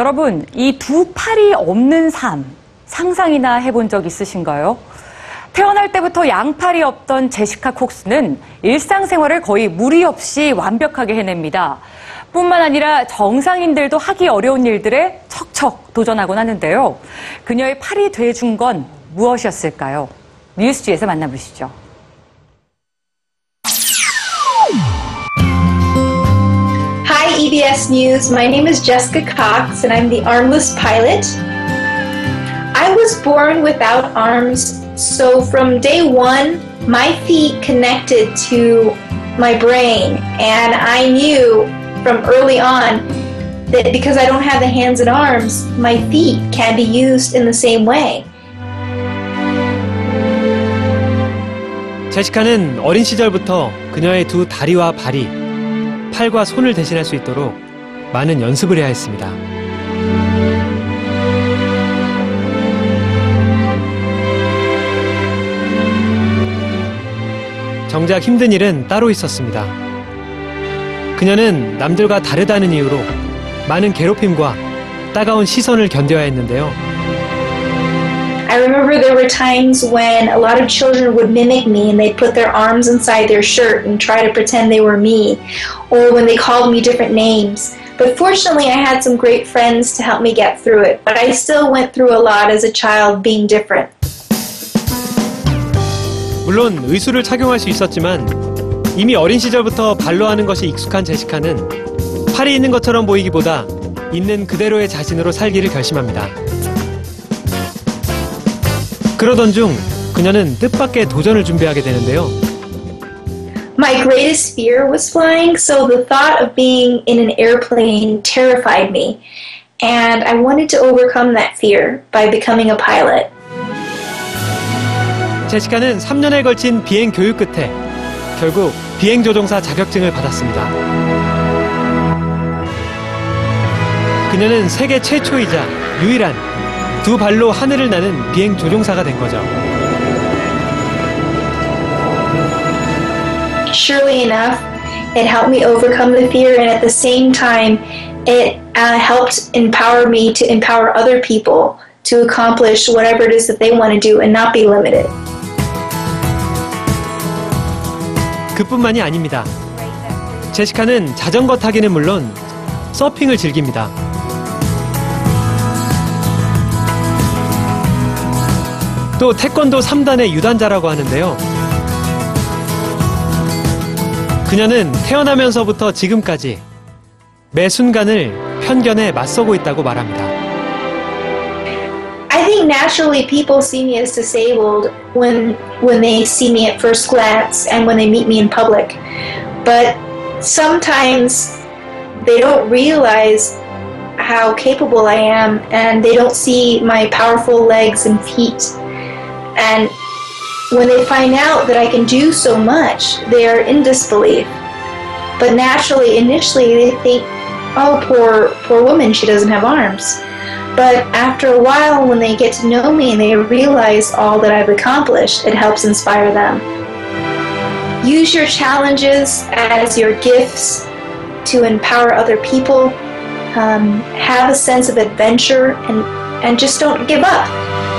여러분, 이 두 팔이 없는 삶, 상상이나 해본 적 있으신가요? 태어날 때부터 양팔이 없던 제시카 콕스는 일상생활을 거의 무리 없이 완벽하게 해냅니다. 뿐만 아니라 정상인들도 하기 어려운 일들에 척척 도전하곤 하는데요. 그녀의 팔이 돼준 건 무엇이었을까요? 뉴스지에서 만나보시죠. Hi, EBS News. My name is Jessica Cox, and I'm the armless pilot. I was born without arms, so from day one, my feet connected to my brain, and I knew from early on that because I don't have the hands and arms, my feet can be used in the same way. 제시카는 어린 시절부터 그녀의 두 다리와 발이 팔과 손을 대신할 수 있도록 많은 연습을 해야 했습니다. 정작 힘든 일은 따로 있었습니다. 그녀는 남들과 다르다는 이유로 많은 괴롭힘과 따가운 시선을 견뎌야 했는데요. I remember there were times when a lot of children would mimic me and they'd put their arms inside their shirt and try to pretend they were me, or when they called me different names. But fortunately, I had some great friends to help me get through it. But I still went through a lot as a child being different. 물론 의수를 착용할 수 있었지만 이미 어린 시절부터 발로 하는 것이 익숙한 제시카는 팔이 있는 것처럼 보이기보다 있는 그대로의 자신으로 살기를 결심합니다. 그러던 중 그녀는 뜻밖의 도전을 준비하게 되는데요. My greatest fear was flying, so the thought of being in an airplane terrified me. And I wanted to overcome that fear by becoming a pilot. 제시카는 3년에 걸친 비행 교육 끝에 결국 비행 조종사 자격증을 받았습니다. 그녀는 세계 최초이자 유일한 두 발로 하늘을 나는 비행 조종사가 된 거죠. surely enough, it helped me overcome the fear, and at the same time, it uh, helped empower me to empower other people to accomplish whatever it is that they want to do and not be limited. 그뿐만이 아닙니다. 제시카는 자전거 타기는 물론 서핑을 즐깁니다. 또 태권도 3단의 유단자라고 하는데요. 그녀는 태어나면서부터 지금까지 매 순간을 편견에 맞서고 있다고 말합니다. I think naturally people see me as disabled when when they see me at first glance and when they meet me in public. But sometimes they don't realize how capable I am and they don't see my powerful legs and feet. And when they find out that I can do so much, they are in disbelief. But naturally, initially, they think, oh, poor, poor woman, she doesn't have arms. But after a while, when they get to know me and they realize all that I've accomplished, it helps inspire them. Use your challenges as your gifts to empower other people. Um, have a sense of adventure and, and just don't give up.